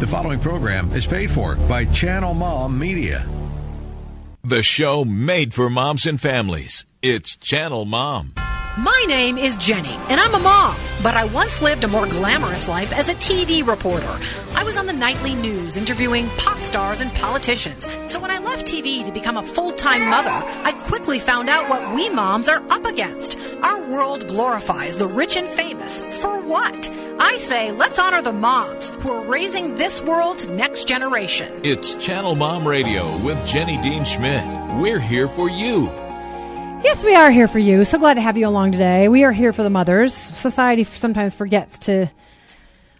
The following program is paid for by Channel Mom Media. The show made for moms and families. It's Channel Mom. My name is Jenny, and I'm a mom, but I once lived a more glamorous life as a TV reporter. I was on the nightly news interviewing pop stars and politicians. So when I left TV to become a full time mother, I quickly found out what we moms are up against. Our world glorifies the rich and famous. For what? I say let's honor the moms who are raising this world's next generation. It's Channel Mom Radio with Jenny Dean Schmidt. We're here for you. Yes, we are here for you. So glad to have you along today. We are here for the mothers. Society sometimes forgets to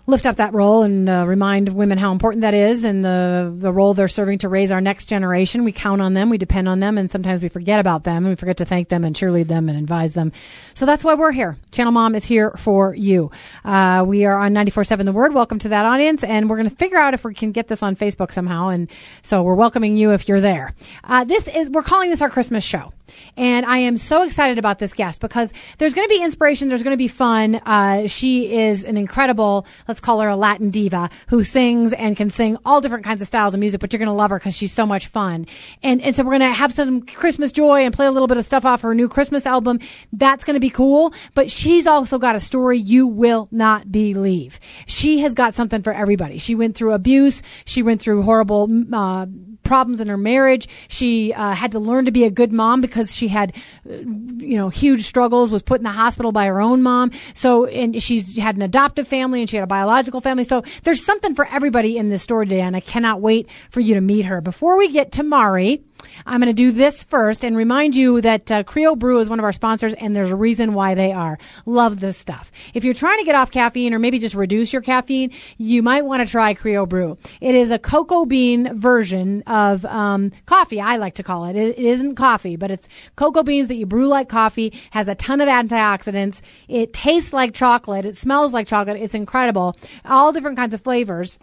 lift up that role and uh, remind women how important that is and the the role they're serving to raise our next generation. We count on them, we depend on them, and sometimes we forget about them and we forget to thank them and cheerlead them and advise them. So that's why we're here. Channel Mom is here for you. Uh, we are on 94.7 The Word. Welcome to that audience, and we're going to figure out if we can get this on Facebook somehow. And so we're welcoming you if you're there. Uh, this is we're calling this our Christmas show. And I am so excited about this guest because there's going to be inspiration. There's going to be fun. Uh, she is an incredible, let's call her a Latin diva who sings and can sing all different kinds of styles of music, but you're going to love her because she's so much fun. And, and so we're going to have some Christmas joy and play a little bit of stuff off her new Christmas album. That's going to be cool. But she's also got a story you will not believe. She has got something for everybody. She went through abuse. She went through horrible, uh, problems in her marriage. She uh, had to learn to be a good mom because she had, uh, you know, huge struggles. Was put in the hospital by her own mom. So, and she's had an adoptive family and she had a biological family. So there's something for everybody in this story today, and I cannot wait for you to meet her. Before we get to Mari. I'm going to do this first and remind you that uh, Crio Bru is one of our sponsors, and there's a reason why they are. Love this stuff. If you're trying to get off caffeine or maybe just reduce your caffeine, you might want to try Crio Bru. It is a cocoa bean version of um, coffee. I like to call it. it. It isn't coffee, but it's cocoa beans that you brew like coffee. Has a ton of antioxidants. It tastes like chocolate. It smells like chocolate. It's incredible. All different kinds of flavors.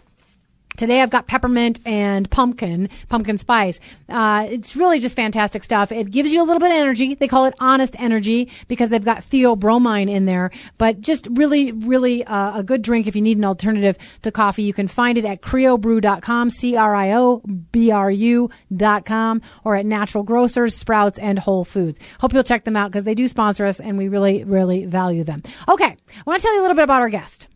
Today I've got peppermint and pumpkin, pumpkin spice. Uh, it's really just fantastic stuff. It gives you a little bit of energy. They call it honest energy because they've got theobromine in there. But just really, really uh, a good drink if you need an alternative to coffee. You can find it at criobru.com, C-R-I-O-B-R-U.com, or at Natural Grocers, Sprouts, and Whole Foods. Hope you'll check them out because they do sponsor us and we really, really value them. Okay, I want to tell you a little bit about our guest.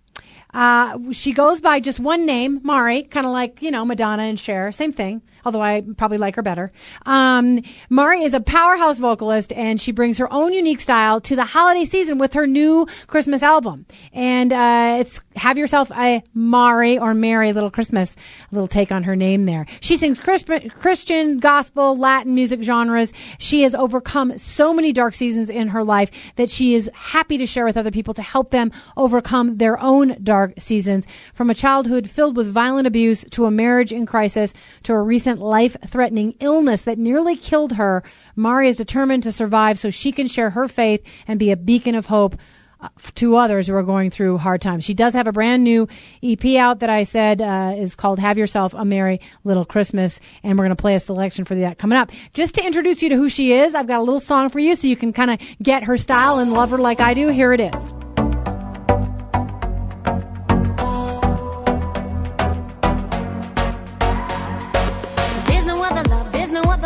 Uh, she goes by just one name, Mari, kind of like, you know, Madonna and Cher, same thing although I probably like her better. Um, Mari is a powerhouse vocalist and she brings her own unique style to the holiday season with her new Christmas album. And uh, it's Have Yourself a Mari or Merry Little Christmas, a little take on her name there. She sings Christian, gospel, Latin music genres. She has overcome so many dark seasons in her life that she is happy to share with other people to help them overcome their own dark seasons. From a childhood filled with violent abuse to a marriage in crisis to a recent life threatening illness that nearly killed her, Mari is determined to survive so she can share her faith and be a beacon of hope uh, to others who are going through hard times. She does have a brand new EP out that I said uh, is called Have Yourself a Merry Little Christmas, and we're going to play a selection for that coming up. Just to introduce you to who she is, I've got a little song for you so you can kind of get her style and love her like I do. Here it is.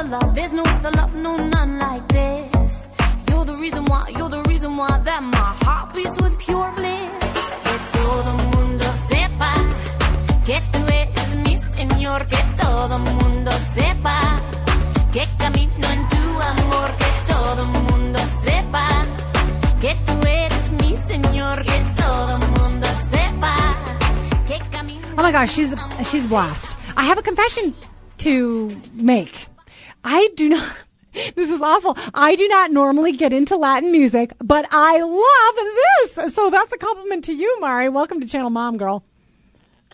Love. There's no other love, no none like this. You're the reason why, you're the reason why that my heart beats with pure bliss. Que todo mundo sepa que tú eres mi señor. Que todo mundo sepa que camino en tu amor. Que todo mundo sepa que tú eres mi señor. Que todo mundo sepa que camino. Oh my gosh, she's she's blast. I have a confession to make. I do not. This is awful. I do not normally get into Latin music, but I love this. So that's a compliment to you, Mari. Welcome to Channel Mom Girl.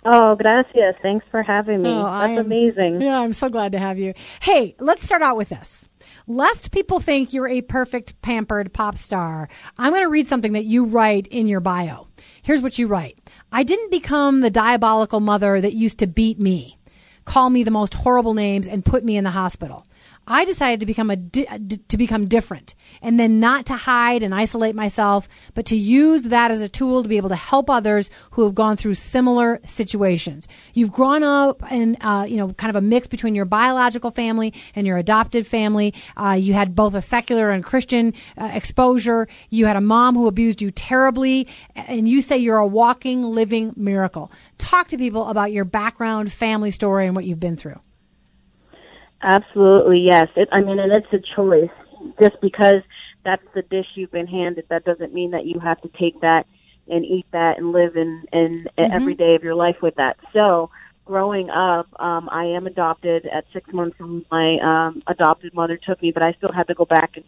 Oh, gracias. Thanks for having me. Oh, that's am, amazing. Yeah, I'm so glad to have you. Hey, let's start out with this. Lest people think you're a perfect pampered pop star, I'm going to read something that you write in your bio. Here's what you write. I didn't become the diabolical mother that used to beat me, call me the most horrible names, and put me in the hospital. I decided to become a di- to become different and then not to hide and isolate myself, but to use that as a tool to be able to help others who have gone through similar situations. You've grown up in, uh, you know, kind of a mix between your biological family and your adopted family. Uh, you had both a secular and Christian uh, exposure. You had a mom who abused you terribly, and you say you're a walking, living miracle. Talk to people about your background, family story, and what you've been through. Absolutely, yes. It, I mean, and it's a choice. Just because that's the dish you've been handed, that doesn't mean that you have to take that and eat that and live in, in mm-hmm. every day of your life with that. So, growing up, um, I am adopted. At six months my um, adopted mother took me, but I still had to go back and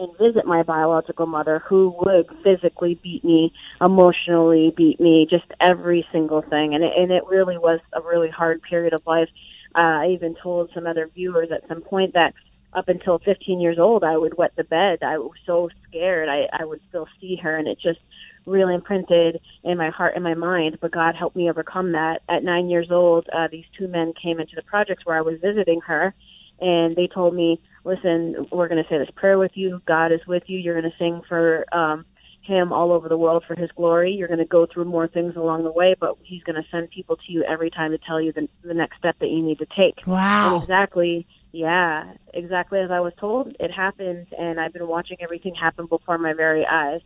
and visit my biological mother who would physically beat me, emotionally beat me, just every single thing. And it, and it really was a really hard period of life. Uh, I even told some other viewers at some point that up until 15 years old, I would wet the bed. I was so scared. I, I would still see her, and it just really imprinted in my heart and my mind. But God helped me overcome that. At nine years old, uh, these two men came into the projects where I was visiting her, and they told me, "Listen, we're going to say this prayer with you. God is with you. You're going to sing for." um him all over the world for his glory. You're going to go through more things along the way, but he's going to send people to you every time to tell you the, the next step that you need to take. Wow. And exactly, yeah, exactly as I was told, it happened, and I've been watching everything happen before my very eyes.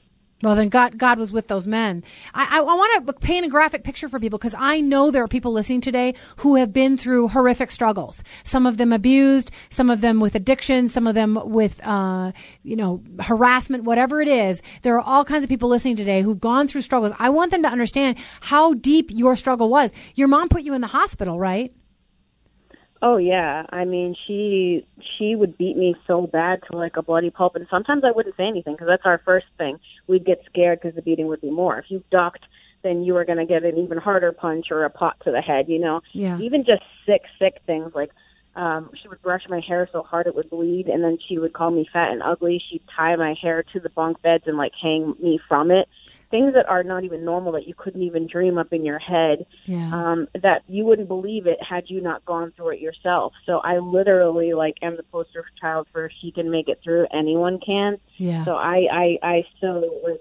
Well, then God, God was with those men. I, I, I want to paint a graphic picture for people because I know there are people listening today who have been through horrific struggles. Some of them abused, some of them with addiction, some of them with, uh, you know, harassment, whatever it is. There are all kinds of people listening today who've gone through struggles. I want them to understand how deep your struggle was. Your mom put you in the hospital, right? Oh yeah, I mean she she would beat me so bad to like a bloody pulp, and sometimes I wouldn't say anything because that's our first thing. We'd get scared because the beating would be more. If you ducked, then you were going to get an even harder punch or a pot to the head. You know, yeah. even just sick sick things like um she would brush my hair so hard it would bleed, and then she would call me fat and ugly. She'd tie my hair to the bunk beds and like hang me from it things that are not even normal that you couldn't even dream up in your head yeah. um that you wouldn't believe it had you not gone through it yourself so i literally like am the poster child for she can make it through anyone can yeah so i i i so like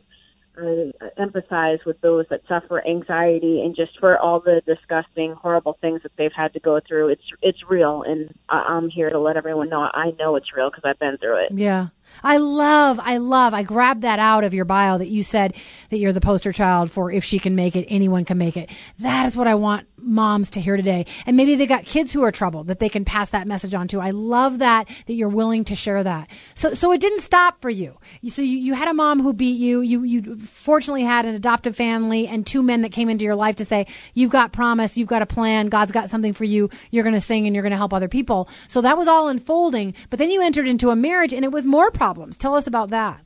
uh, empathize with those that suffer anxiety and just for all the disgusting, horrible things that they've had to go through. It's it's real, and I, I'm here to let everyone know I know it's real because I've been through it. Yeah, I love, I love, I grabbed that out of your bio that you said that you're the poster child for if she can make it, anyone can make it. That is what I want moms to hear today. And maybe they got kids who are troubled that they can pass that message on to. I love that, that you're willing to share that. So, so it didn't stop for you. So you, you had a mom who beat you. You, you fortunately had an adoptive family and two men that came into your life to say, you've got promise, you've got a plan, God's got something for you, you're going to sing and you're going to help other people. So that was all unfolding. But then you entered into a marriage and it was more problems. Tell us about that.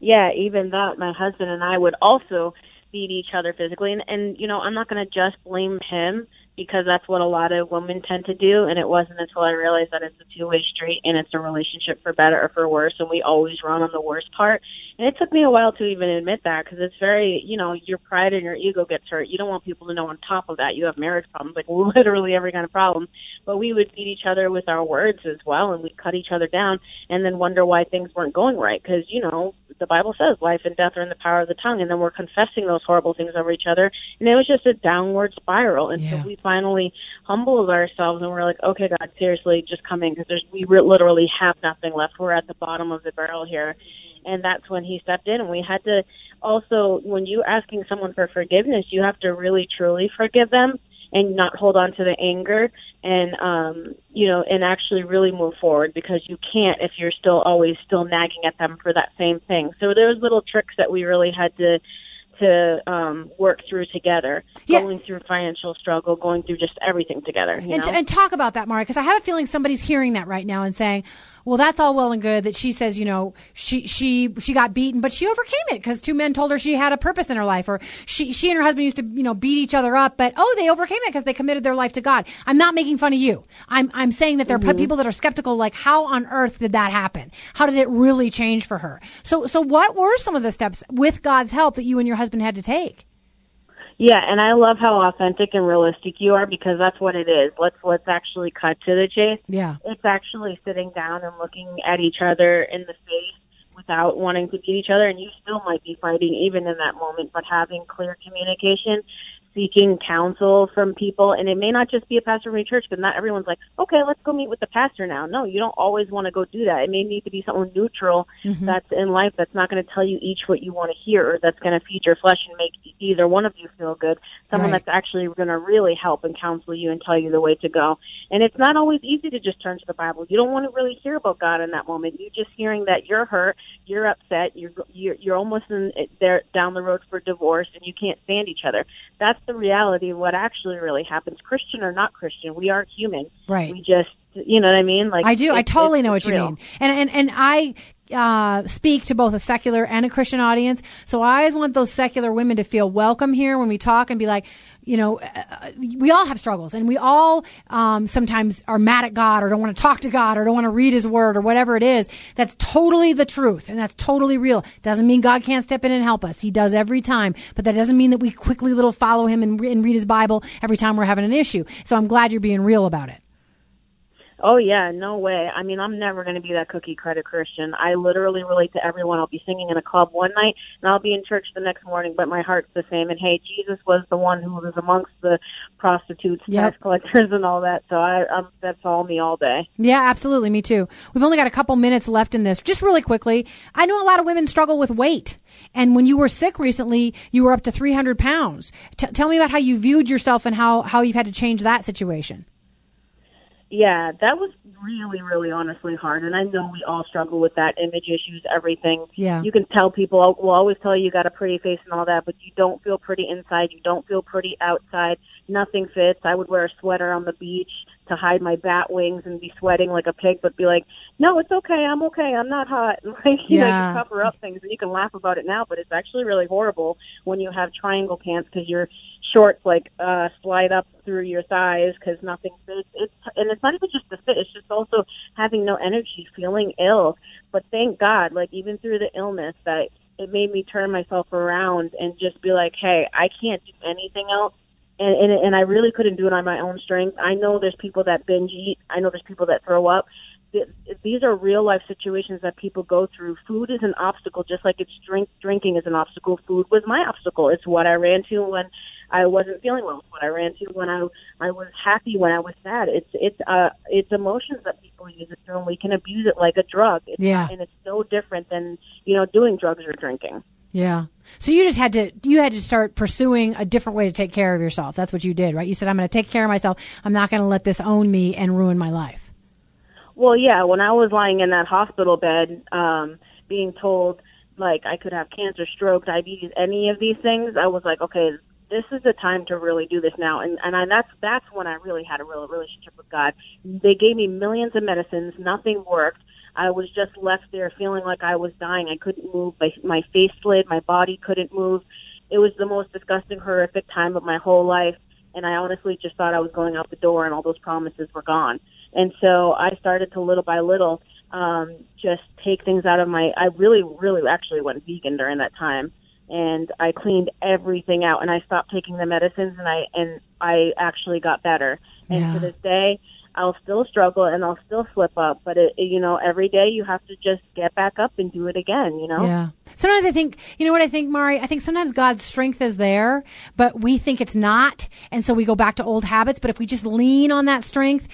Yeah, even that, my husband and I would also beat each other physically. And, and you know, I'm not going to just blame him because that's what a lot of women tend to do. And it wasn't until I realized that it's a two way street and it's a relationship for better or for worse. And we always run on the worst part. And it took me a while to even admit that because it's very, you know, your pride and your ego gets hurt. You don't want people to know on top of that you have marriage problems, like literally every kind of problem. But we would beat each other with our words as well and we'd cut each other down and then wonder why things weren't going right. Because, you know, the Bible says life and death are in the power of the tongue. And then we're confessing those horrible things over each other. And it was just a downward spiral until yeah. we finally humbled ourselves and we're like, okay, God, seriously, just come in because we re- literally have nothing left. We're at the bottom of the barrel here. And that's when he stepped in. And we had to also, when you're asking someone for forgiveness, you have to really truly forgive them and not hold on to the anger and um you know and actually really move forward because you can't if you're still always still nagging at them for that same thing. So there's little tricks that we really had to to um, work through together, yeah. going through financial struggle, going through just everything together. and, know? and talk about that, Mari, because I have a feeling somebody's hearing that right now and saying, well, that's all well and good that she says, you know, she she she got beaten, but she overcame it because two men told her she had a purpose in her life, or she she and her husband used to, you know, beat each other up, but oh, they overcame it because they committed their life to God. I'm not making fun of you. I'm I'm saying that there are mm-hmm. people that are skeptical, like how on earth did that happen? How did it really change for her? So so what were some of the steps with God's help that you and your husband had to take? Yeah, and I love how authentic and realistic you are because that's what it is. Let's let's actually cut to the chase. Yeah. It's actually sitting down and looking at each other in the face without wanting to beat each other and you still might be fighting even in that moment, but having clear communication seeking counsel from people, and it may not just be a pastor from your church, but not everyone's like, okay, let's go meet with the pastor now. No, you don't always want to go do that. It may need to be someone neutral mm-hmm. that's in life that's not going to tell you each what you want to hear, or that's going to feed your flesh and make either one of you feel good. Someone right. that's actually going to really help and counsel you and tell you the way to go. And it's not always easy to just turn to the Bible. You don't want to really hear about God in that moment. You're just hearing that you're hurt, you're upset, you're you're, you're almost in there down the road for divorce, and you can't stand each other. That's the reality of what actually really happens. Christian or not Christian, we are human. Right. We just, you know what I mean? Like I do. I totally know what real. you mean. And and and I uh, speak to both a secular and a Christian audience. So I always want those secular women to feel welcome here when we talk and be like, you know, uh, we all have struggles and we all um, sometimes are mad at God or don't want to talk to God or don't want to read his word or whatever it is. That's totally the truth and that's totally real. Doesn't mean God can't step in and help us. He does every time, but that doesn't mean that we quickly little follow him and, and read his Bible every time we're having an issue. So I'm glad you're being real about it. Oh yeah, no way. I mean, I'm never going to be that cookie credit Christian. I literally relate to everyone. I'll be singing in a club one night, and I'll be in church the next morning, but my heart's the same. And hey, Jesus was the one who was amongst the prostitutes, yep. tax collectors, and all that. So I, I'm, that's all me all day. Yeah, absolutely, me too. We've only got a couple minutes left in this. Just really quickly, I know a lot of women struggle with weight. And when you were sick recently, you were up to 300 pounds. T- tell me about how you viewed yourself and how, how you've had to change that situation. Yeah, that was really, really honestly hard. And I know we all struggle with that image issues, everything. Yeah. You can tell people, oh, will always tell you you got a pretty face and all that, but you don't feel pretty inside. You don't feel pretty outside. Nothing fits. I would wear a sweater on the beach to hide my bat wings and be sweating like a pig, but be like, no, it's okay. I'm okay. I'm not hot. Like, you yeah. know, you cover up things and you can laugh about it now, but it's actually really horrible when you have triangle pants because your shorts like uh slide up through your thighs because nothing fits. It's and it's not even just the fit; it's just also having no energy, feeling ill. But thank God, like even through the illness, that it made me turn myself around and just be like, hey, I can't do anything else and, and and I really couldn't do it on my own strength. I know there's people that binge eat. I know there's people that throw up. These are real life situations that people go through. Food is an obstacle, just like it's drink drinking is an obstacle. Food was my obstacle. It's what I ran to when I wasn't feeling well. It's what I ran to when I I was happy, when I was sad. It's it's uh it's emotions that people use it through, and we can abuse it like a drug. It's, yeah, and it's no different than you know doing drugs or drinking. Yeah. So you just had to you had to start pursuing a different way to take care of yourself. That's what you did, right? You said I'm going to take care of myself. I'm not going to let this own me and ruin my life. Well, yeah, when I was lying in that hospital bed um being told like I could have cancer, stroke, diabetes, any of these things, I was like, okay, this is the time to really do this now. And and I, that's that's when I really had a real relationship with God. They gave me millions of medicines, nothing worked. I was just left there feeling like I was dying. I couldn't move. My, my face slid. My body couldn't move. It was the most disgusting, horrific time of my whole life. And I honestly just thought I was going out the door and all those promises were gone. And so I started to little by little, um, just take things out of my, I really, really actually went vegan during that time. And I cleaned everything out and I stopped taking the medicines and I, and I actually got better. And yeah. to this day, I'll still struggle and I'll still slip up, but it, you know, every day you have to just get back up and do it again, you know? Yeah. Sometimes I think, you know what I think, Mari? I think sometimes God's strength is there, but we think it's not. And so we go back to old habits. But if we just lean on that strength,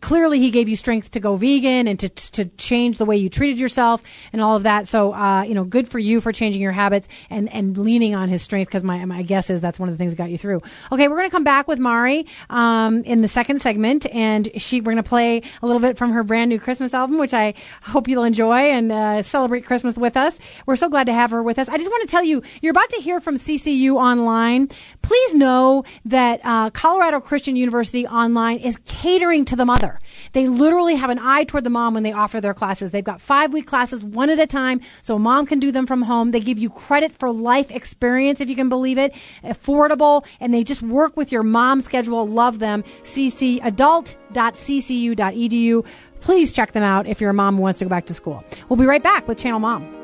clearly He gave you strength to go vegan and to, to change the way you treated yourself and all of that. So, uh, you know, good for you for changing your habits and, and leaning on His strength because my, my guess is that's one of the things that got you through. Okay, we're going to come back with Mari um, in the second segment and she we're going to play a little bit from her brand new Christmas album, which I hope you'll enjoy and uh, celebrate Christmas with us. We're so glad to have her with us. I just want to tell you, you're about to hear from CCU Online. Please know that uh, Colorado Christian University Online is catering to the mother. They literally have an eye toward the mom when they offer their classes. They've got five week classes, one at a time, so mom can do them from home. They give you credit for life experience, if you can believe it, affordable, and they just work with your mom schedule. Love them. ccadult.ccu.edu. Please check them out if you're a mom wants to go back to school. We'll be right back with Channel Mom.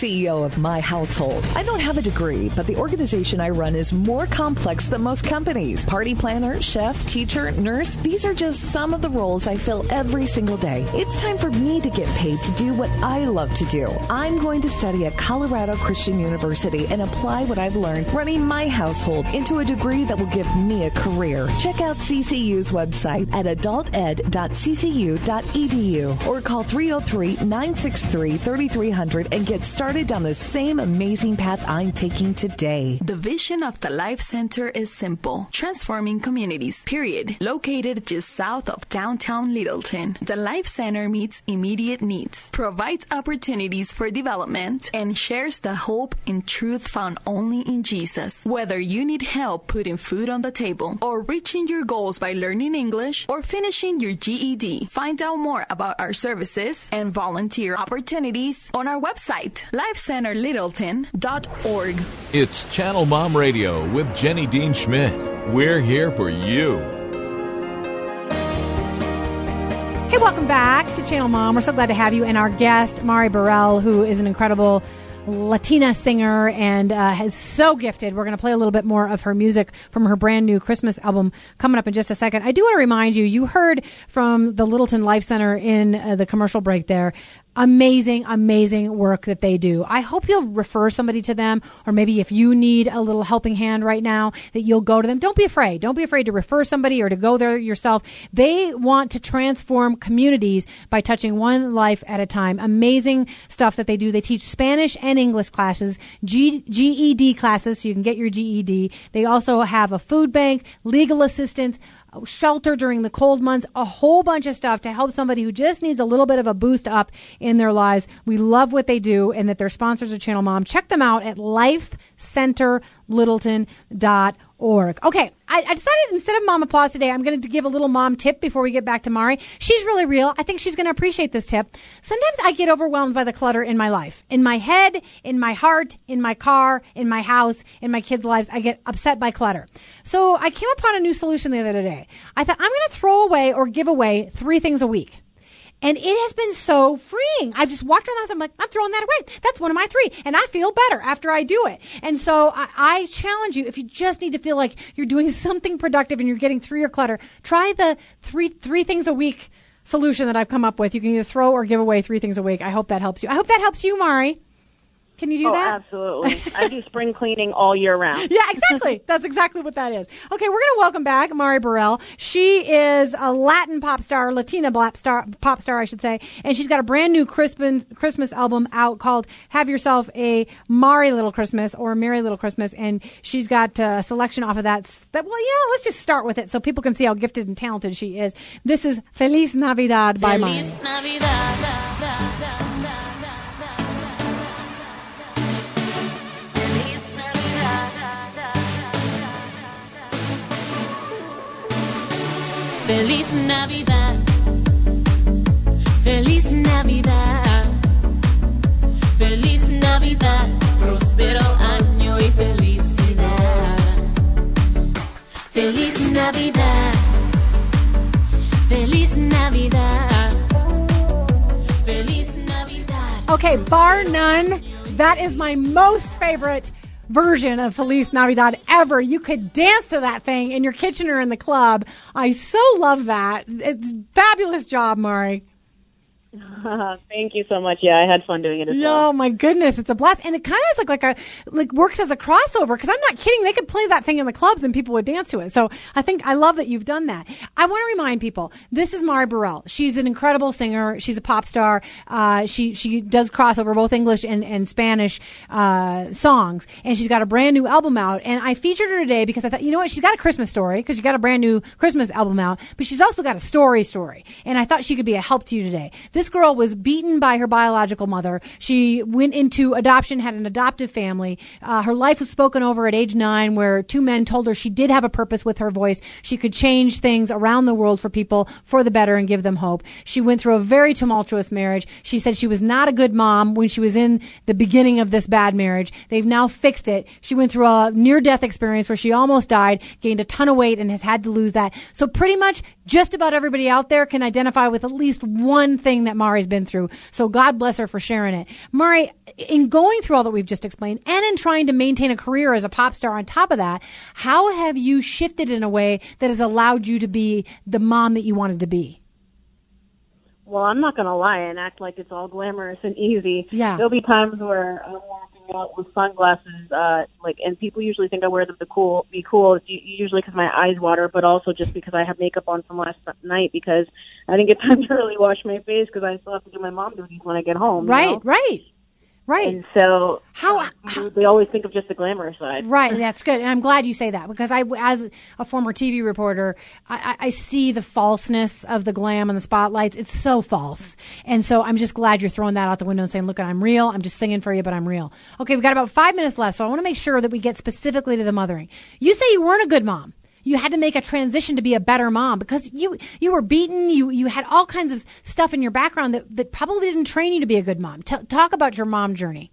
The CEO of my household. I don't have a degree, but the organization I run is more complex than most companies. Party planner, chef, teacher, nurse, these are just some of the roles I fill every single day. It's time for me to get paid to do what I love to do. I'm going to study at Colorado Christian University and apply what I've learned running my household into a degree that will give me a career. Check out CCU's website at adulted.ccu.edu or call 303 963 3300 and get started down the same amazing path I'm taking today. The vision of the Life Center is simple transforming communities, period. Located just south of downtown Littleton, the Life Center meets immediate needs, provides opportunities for development, and shares the hope and truth found only in Jesus. Whether you need help putting food on the table, or reaching your goals by learning English, or finishing your GED, find out more about our services and volunteer opportunities on our website, lifecenterlittleton.org. It's Channel Mom Radio with Jenny Dean Schmidt. We're here for you. Hey, welcome back to Channel Mom. We're so glad to have you. And our guest, Mari Burelle, who is an incredible Latina singer and uh, is so gifted. We're going to play a little bit more of her music from her brand new Christmas album coming up in just a second. I do want to remind you, you heard from the Littleton Life Center in uh, the commercial break there amazing, amazing work that they do. I hope you'll refer somebody to them, or maybe if you need a little helping hand right now, that you'll go to them. Don't be afraid. Don't be afraid to refer somebody or to go there yourself. They want to transform communities by touching one life at a time. Amazing stuff that they do. They teach Spanish and English classes, G- GED classes, so you can get your GED. They also have a food bank, legal assistance, shelter during the cold months, a whole bunch of stuff to help somebody who just needs a little bit of a boost up in their lives. We love what they do and that they're sponsors of Channel Mom. Check them out at lifecenterlittleton.org org. Okay, I, I, decided instead of mom applause today, I'm going to give a little mom tip before we get back to Mari. She's really real. I think she's going to appreciate this tip. Sometimes I get overwhelmed by the clutter in my life, in my head, in my heart, in my car, in my house, in my kids' lives. I get upset by clutter. So I came upon a new solution the other day. I thought I'm going to throw away or give away three things a week. And it has been so freeing. I've just walked around the house. I'm like, I'm throwing that away. That's one of my three. And I feel better after I do it. And so I, I, challenge you, if you just need to feel like you're doing something productive and you're getting through your clutter, try the three, three things a week solution that I've come up with. You can either throw or give away three things a week. I hope that helps you. I hope that helps you, Mari. Can you do oh, that? Absolutely. I do spring cleaning all year round. yeah, exactly. That's exactly what that is. Okay, we're going to welcome back Mari Burelle. She is a Latin pop star, Latina pop star, pop star, I should say, and she's got a brand new Christmas Christmas album out called "Have Yourself a Mari Little Christmas" or "Merry Little Christmas," and she's got a selection off of that. That well, yeah, let's just start with it so people can see how gifted and talented she is. This is "Feliz Navidad" by Mari. Navidad. Feliz Navidad. Feliz Navidad. Feliz Navidad. Próspero año y felicidad. Feliz Navidad. Feliz Navidad. Feliz Navidad. Okay, bar none. That is my most favorite version of Feliz Navidad ever. You could dance to that thing in your kitchen or in the club. I so love that. It's fabulous job, Mari. Thank you so much. Yeah, I had fun doing it as well. Oh my goodness, it's a blast, and it kind of is like like a like works as a crossover because I'm not kidding. They could play that thing in the clubs and people would dance to it. So I think I love that you've done that. I want to remind people this is Mari Burelle. She's an incredible singer. She's a pop star. Uh, she she does crossover both English and and Spanish uh, songs, and she's got a brand new album out. And I featured her today because I thought you know what she's got a Christmas story because she got a brand new Christmas album out, but she's also got a story story, and I thought she could be a help to you today. This girl was beaten by her biological mother. She went into adoption, had an adoptive family. Uh, her life was spoken over at age nine, where two men told her she did have a purpose with her voice. She could change things around the world for people for the better and give them hope. She went through a very tumultuous marriage. She said she was not a good mom when she was in the beginning of this bad marriage. They've now fixed it. She went through a near death experience where she almost died, gained a ton of weight, and has had to lose that. So pretty much just about everybody out there can identify with at least one thing that Mari's been through. So God bless her for sharing it. Mari, in going through all that we've just explained and in trying to maintain a career as a pop star on top of that, how have you shifted in a way that has allowed you to be the mom that you wanted to be? Well, I'm not gonna lie and act like it's all glamorous and easy. Yeah. There'll be times where I'm walking out with sunglasses, uh, like, and people usually think I wear them to cool, be cool. Usually because my eyes water, but also just because I have makeup on from last night because I didn't get time to really wash my face because I still have to do my mom duties when I get home. you Right, know? right, right. And so How- um, they always think of just the glamorous side. Right, that's good, and I'm glad you say that because I, as a former TV reporter, I, I I see the falseness of the glam and the spotlights. It's so false, and so I'm just glad you're throwing that out the window and saying, "Look, I'm real. I'm just singing for you, but I'm real." Okay, we've got about five minutes left, so I want to make sure that we get specifically to the mothering. You say you weren't a good mom. You had to make a transition to be a better mom because you you were beaten. You you had all kinds of stuff in your background that, that probably didn't train you to be a good mom. T- talk about your mom journey.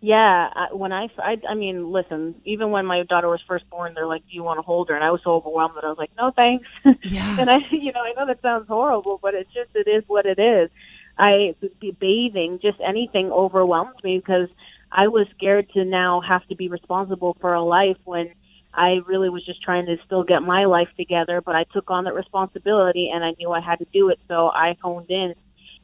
Yeah, I, when I, I, I mean, listen. Even when my daughter was first born, they're like, "Do you want to hold her?" And I was so overwhelmed that I was like, "No, thanks." Yeah. and I, you know, I know that sounds horrible, but it's just it is what it is. I bathing, just anything overwhelmed me because I was scared to now have to be responsible for a life when I really was just trying to still get my life together. But I took on that responsibility, and I knew I had to do it, so I honed in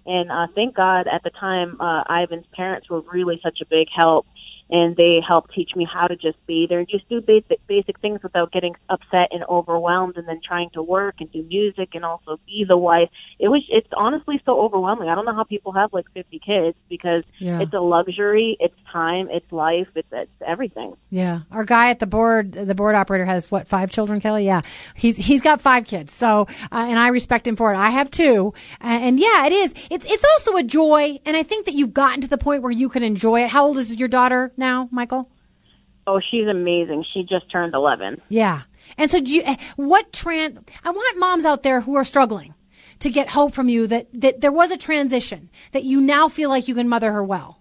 and uh, thank God at the time, uh, Ivan's parents were really such a big help. And they helped teach me how to just be there and just do basic, basic things without getting upset and overwhelmed and then trying to work and do music and also be the wife. It was, it's honestly so overwhelming. I don't know how people have like 50 kids because Yeah. it's a luxury, it's time, it's life, it's, it's everything. Yeah, our guy at the board, the board operator has what five children, Kelly? Yeah, he's he's got five kids. So, uh, and I respect him for it. I have two, uh, and yeah, it is. It's it's also a joy, and I think that you've gotten to the point where you can enjoy it. How old is your daughter now, Michael? Oh, she's amazing. She just turned 11. Yeah, and so do you? eh, What tran? I want moms out there who are struggling to get hope from you that that there was a transition that you now feel like you can mother her well.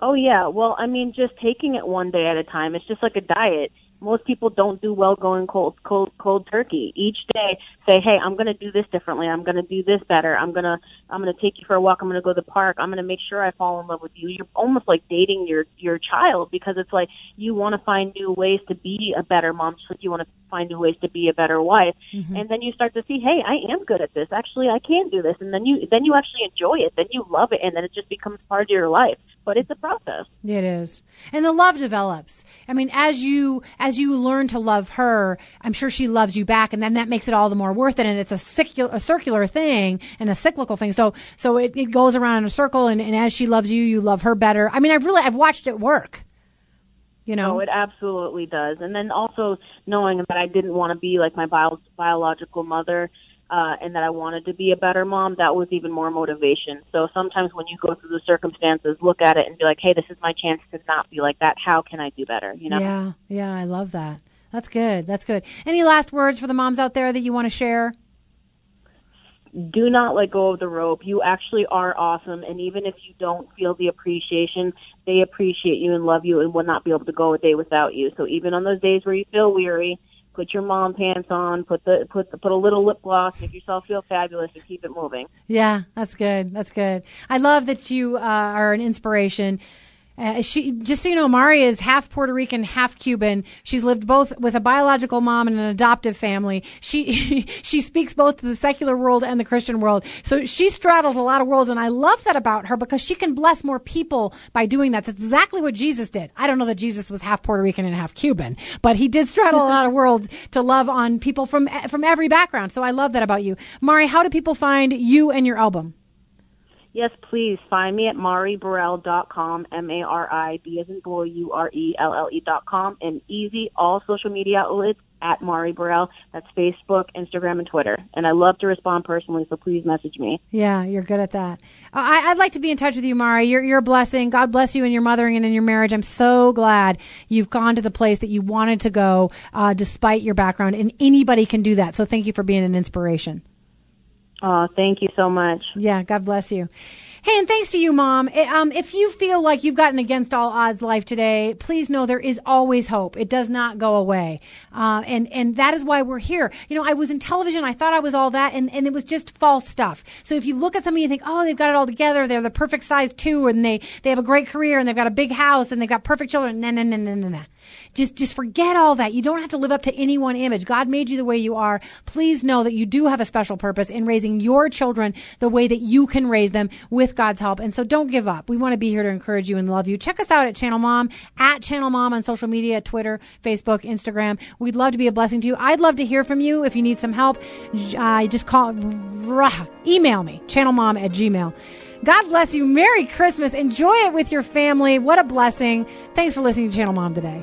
Oh yeah, well, I mean, just taking it one day at a time. It's just like a diet. Most people don't do well going cold, cold, cold turkey. Each day, say, "Hey, I'm going to do this differently. I'm going to do this better. I'm going to, I'm going to take you for a walk. I'm going to go to the park. I'm going to make sure I fall in love with you." You're almost like dating your your child because it's like you want to find new ways to be a better mom, just like you want to find new ways to be a better wife. Mm-hmm. And then you start to see, "Hey, I am good at this. Actually, I can do this." And then you then you actually enjoy it. Then you love it, and then it just becomes part of your life. But it's a process. It is. And the love develops. I mean, as you as you learn to love her, I'm sure she loves you back and then that makes it all the more worth it and it's a circular a circular thing and a cyclical thing. So so it, it goes around in a circle and, and as she loves you, you love her better. I mean, I've really I've watched it work. You know. No, it absolutely does. And then also knowing that I didn't want to be like my bio- biological mother, uh, and that I wanted to be a better mom, that was even more motivation. So sometimes when you go through the circumstances, look at it and be like, hey, this is my chance to not be like that. How can I do better? You know? Yeah. Yeah, I love that. That's good. That's good. Any last words for the moms out there that you want to share? do not let go of the rope. You actually are awesome. And even if you don't feel the appreciation, they appreciate you and love you and will not be able to go a day without you. So even on those days where you feel weary, put your mom pants on, put the put the, put a little lip gloss, make yourself feel fabulous, and keep it moving. Yeah, that's good. That's good. I love that you uh, are an inspiration. Uh, she just so you know, Mari is half Puerto Rican, half Cuban. She's lived both with a biological mom and an adoptive family. She she speaks both to the secular world and the Christian world. So she straddles a lot of worlds, and I love that about her because she can bless more people by doing that. That's exactly what Jesus did. I don't know that Jesus was half Puerto Rican and half Cuban, but he did straddle a lot of worlds to love on people from from every background. So I love that about you, Mari. How do people find you and your album? Yes, please find me at mariburelle.com, M-A-R-I-B as in boy, U-R-E-L-L-E dot com, and easy, all social media outlets at Mari Burelle. That's Facebook, Instagram, and Twitter. And I love to respond personally, so please message me. Yeah, you're good at that. Uh, I, I'd like to be in touch with you, Mari. You're, you're a blessing. God bless you in your mothering and in your marriage. I'm so glad you've gone to the place that you wanted to go, uh, despite your background. And anybody can do that. So thank you for being an inspiration. Oh, thank you so much. Yeah, God bless you. Hey, and thanks to you, Mom. Um, if you feel like you've gotten against all odds life today, please know there is always hope. It does not go away. Uh, and, and that is why we're here. You know, I was in television. I thought I was all that, and, and it was just false stuff. So if you look at somebody and think, oh, they've got it all together, they're the perfect size too, and they, they have a great career, and they've got a big house, and they've got perfect children. No, no, no, no, no, no. Just, just forget all that. You don't have to live up to any one image. God made you the way you are. Please know that you do have a special purpose in raising your children the way that you can raise them with God's help. And so don't give up. We want to be here to encourage you and love you. Check us out at Channel Mom, at Channel Mom on social media, Twitter, Facebook, Instagram. We'd love to be a blessing to you. I'd love to hear from you if you need some help. Uh, just call, rah, email me, channelmom at gmail. God bless you. Merry Christmas. Enjoy it with your family. What a blessing. Thanks for listening to Channel Mom today.